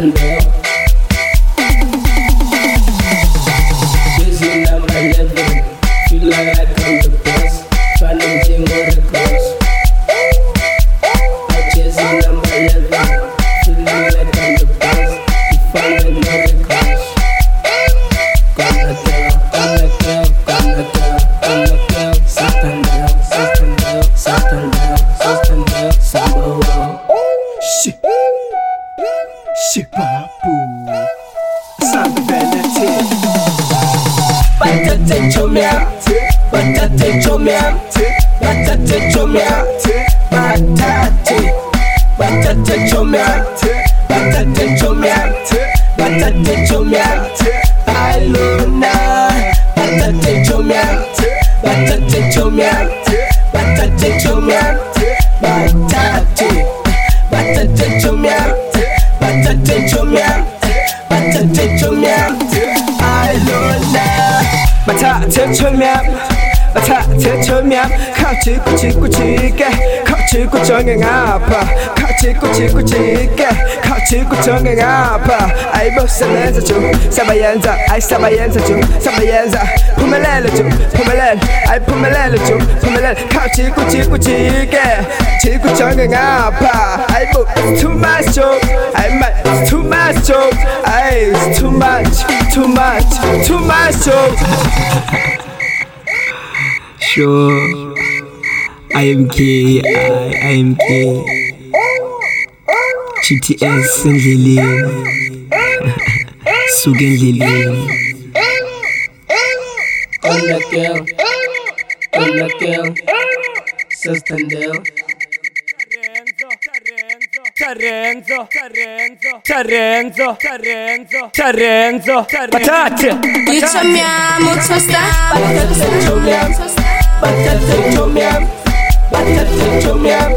and Batate chomea, batate chomea, batate, batate chomea, batate chomea, batate chomea, alona, batate chomea, batate chomea, batate. Chomea, batate, batate chomea, batate chomea, batate chomea, alona, batate chomea. 다제처면 거칠고 짖고 짖게 거칠고 정강 아파 거칠고 짖고 짖게 거칠고 정강 아파 아이보 사면서 중 사바얀자 아이 사바얀자 중 사바얀자 포멜렐로 중 포멜렐 아이 포멜렐로 중 포멜렐 거칠고 짖고 짖게 짖고 정강 아파 아이보 too much 좀 아이 말 too much 좀 아이 too much too much too much 좀 show. IMK, I, IMK, GTS endleleni, suka endleleni. Olha girl, olha girl, sestandel. Tarenzo, Tarenzo, Tarenzo, Tarenzo, Tarenzo, Tarenzo, patate. Io ci amiamo, ci sta, ci sta. Chomiam, batata chomiam,